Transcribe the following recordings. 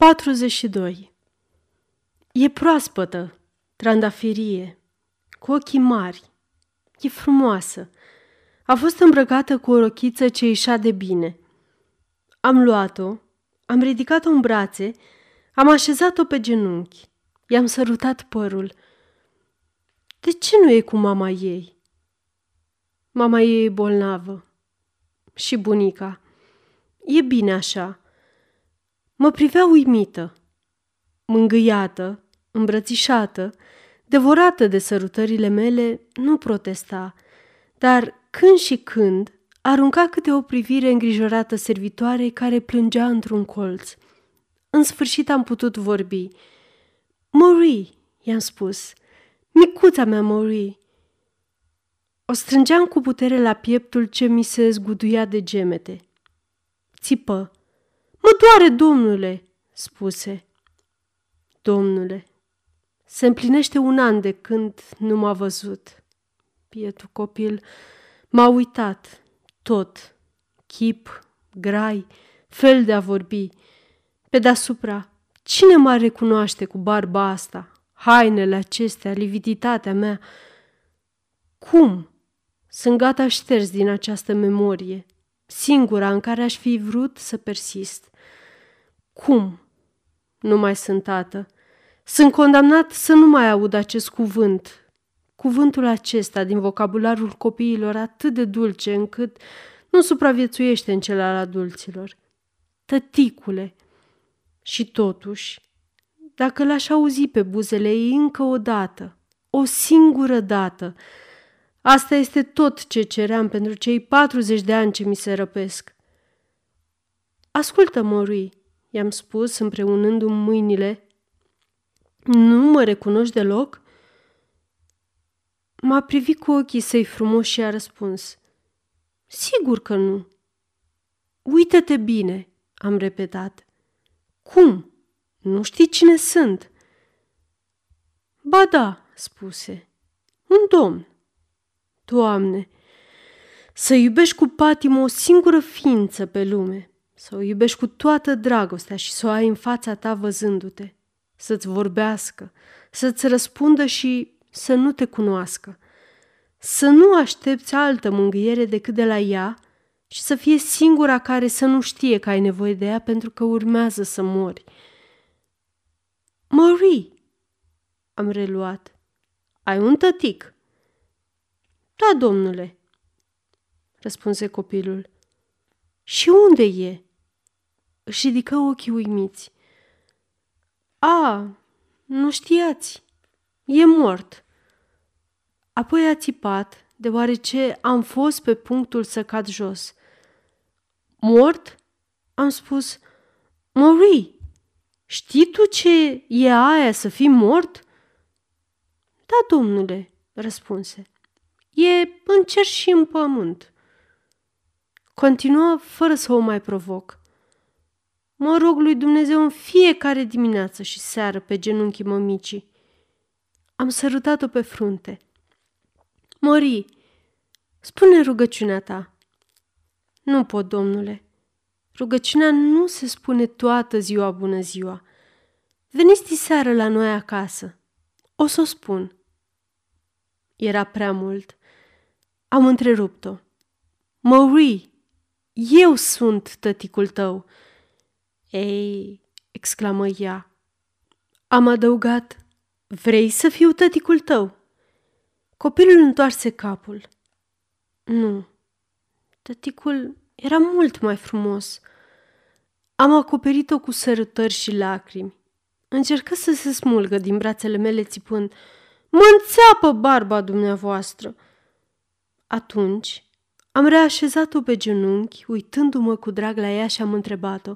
42. E proaspătă, trandafirie, cu ochii mari. E frumoasă. A fost îmbrăcată cu o rochiță ce ieșea de bine. Am luat-o, am ridicat-o în brațe, am așezat-o pe genunchi, i-am sărutat părul. De ce nu e cu mama ei? Mama ei e bolnavă. Și bunica. E bine așa. Mă privea uimită, mângâiată, îmbrățișată, devorată de sărutările mele, nu protesta, dar când și când arunca câte o privire îngrijorată servitoare care plângea într-un colț. În sfârșit am putut vorbi. Marie, i-am spus, micuța mea Marie. O strângeam cu putere la pieptul ce mi se zguduia de gemete. Țipă. Mă doare, domnule, spuse. Domnule, se împlinește un an de când nu m-a văzut. Pietul copil m-a uitat, tot, chip, grai, fel de a vorbi. Pe deasupra, cine mă recunoaște cu barba asta, hainele acestea, lividitatea mea? Cum? Sunt gata șters din această memorie, singura în care aș fi vrut să persist. Cum? Nu mai sunt tată. Sunt condamnat să nu mai aud acest cuvânt. Cuvântul acesta din vocabularul copiilor atât de dulce încât nu supraviețuiește în cel al adulților. Tăticule! Și totuși, dacă l-aș auzi pe buzele ei încă o dată, o singură dată, asta este tot ce ceream pentru cei 40 de ani ce mi se răpesc. Ascultă, Morui, i-am spus împreunându-mi mâinile. Nu mă recunoști deloc? M-a privit cu ochii săi frumoși și a răspuns. Sigur că nu. Uită-te bine, am repetat. Cum? Nu știi cine sunt? Ba da, spuse. Un domn. Doamne, să iubești cu patimă o singură ființă pe lume, să o iubești cu toată dragostea și să o ai în fața ta văzându-te, să-ți vorbească, să-ți răspundă și să nu te cunoască, să nu aștepți altă mângâiere decât de la ea și să fie singura care să nu știe că ai nevoie de ea pentru că urmează să mori. Marie, am reluat, ai un tătic. Da, domnule, răspunse copilul. Și unde e? Își ridică ochii uimiți. A, nu știați, e mort. Apoi a țipat, deoarece am fost pe punctul să cad jos. Mort? Am spus, Marie, știi tu ce e aia să fii mort? Da, domnule, răspunse. E în cer și în pământ. Continuă fără să o mai provoc. Mă rog lui Dumnezeu în fiecare dimineață și seară pe genunchii mămicii. Am sărutat-o pe frunte. Mări, spune rugăciunea ta. Nu pot, domnule. Rugăciunea nu se spune toată ziua bună ziua. Veniți seară la noi acasă. O să o spun. Era prea mult. Am întrerupt-o. Marie, eu sunt tăticul tău. Ei, exclamă ea. Am adăugat, vrei să fiu tăticul tău? Copilul întoarse capul. Nu, tăticul era mult mai frumos. Am acoperit-o cu sărătări și lacrimi. Încercă să se smulgă din brațele mele țipând, Mă înțeapă barba dumneavoastră! Atunci am reașezat-o pe genunchi, uitându-mă cu drag la ea și am întrebat-o.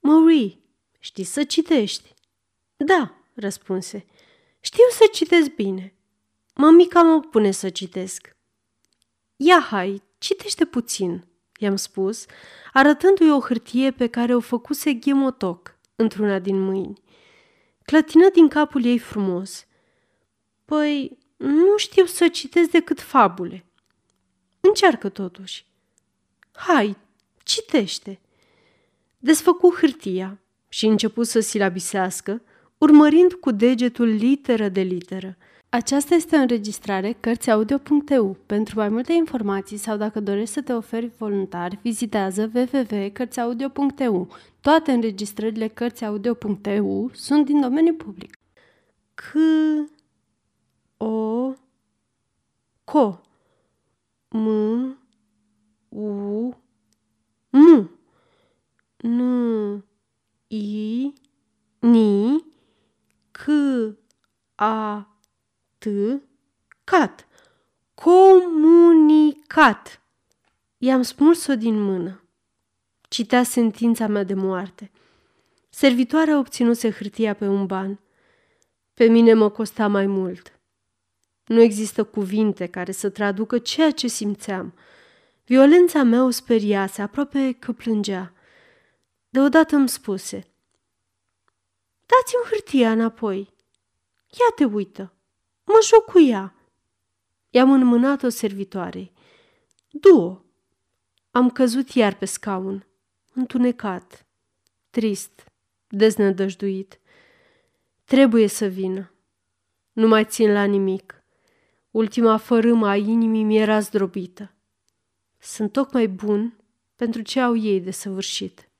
Marie, știi să citești? Da, răspunse. Știu să citesc bine. Mămica mă pune să citesc. Ia hai, citește puțin, i-am spus, arătându-i o hârtie pe care o făcuse ghemotoc într-una din mâini. Clătină din capul ei frumos. Păi, nu știu să citesc decât fabule. Încearcă totuși. Hai, citește. Desfăcu hârtia și început să silabisească, urmărind cu degetul literă de literă. Aceasta este o înregistrare Cărțiaudio.eu. Pentru mai multe informații sau dacă dorești să te oferi voluntar, vizitează www.cărțiaudio.eu. Toate înregistrările Cărțiaudio.eu sunt din domeniu public. C O Co M U M N I Ni C A T Cat Comunicat I-am smuls-o din mână. Citea sentința mea de moarte. Servitoarea obținuse hârtia pe un ban. Pe mine mă costa mai mult. Nu există cuvinte care să traducă ceea ce simțeam. Violența mea o speriase, aproape că plângea. Deodată îmi spuse, Dați-mi hârtia înapoi. Ia te uită. Mă joc cu ea. I-am înmânat-o servitoarei. Du-o. Am căzut iar pe scaun, întunecat, trist, deznădăjduit. Trebuie să vină. Nu mai țin la nimic. Ultima fărâmă a inimii mi era zdrobită. Sunt tocmai bun pentru ce au ei de săvârșit.